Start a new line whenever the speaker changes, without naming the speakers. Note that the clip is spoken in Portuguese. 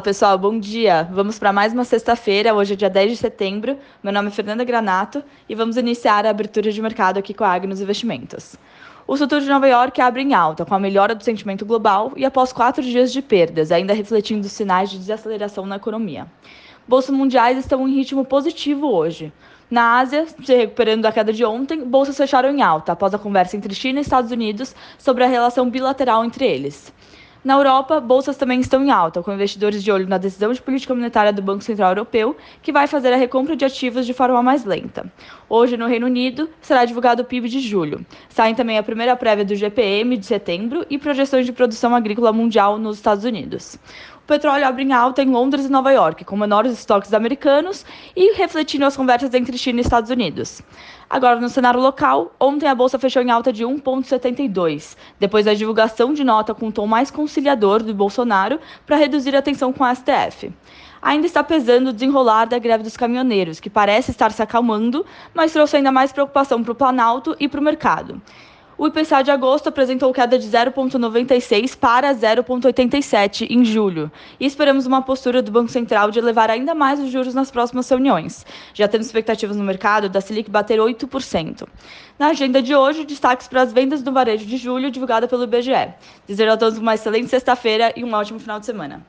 Pessoal, bom dia. Vamos para mais uma sexta-feira, hoje é dia 10 de setembro. Meu nome é Fernanda Granato e vamos iniciar a abertura de mercado aqui com a Agnos Investimentos. O futuro de Nova York abre em alta, com a melhora do sentimento global e após quatro dias de perdas, ainda refletindo sinais de desaceleração na economia. Bolsas mundiais estão em ritmo positivo hoje. Na Ásia, se recuperando da queda de ontem, bolsas fecharam em alta após a conversa entre China e Estados Unidos sobre a relação bilateral entre eles. Na Europa, bolsas também estão em alta, com investidores de olho na decisão de política monetária do Banco Central Europeu, que vai fazer a recompra de ativos de forma mais lenta. Hoje, no Reino Unido, será divulgado o PIB de julho. Saem também a primeira prévia do GPM de setembro e projeções de produção agrícola mundial nos Estados Unidos. Petróleo abre em alta em Londres e Nova York, com menores estoques americanos e refletindo as conversas entre China e Estados Unidos. Agora, no cenário local, ontem a bolsa fechou em alta de 1,72, depois da divulgação de nota com um tom mais conciliador do Bolsonaro para reduzir a tensão com a STF. Ainda está pesando o desenrolar da greve dos caminhoneiros, que parece estar se acalmando, mas trouxe ainda mais preocupação para o Planalto e para o mercado. O IPCA de agosto apresentou queda de 0,96 para 0,87 em julho. E esperamos uma postura do Banco Central de elevar ainda mais os juros nas próximas reuniões. Já temos expectativas no mercado da Selic bater 8%. Na agenda de hoje, destaques para as vendas do varejo de julho, divulgada pelo IBGE. Desejo a todos uma excelente sexta-feira e um ótimo final de semana.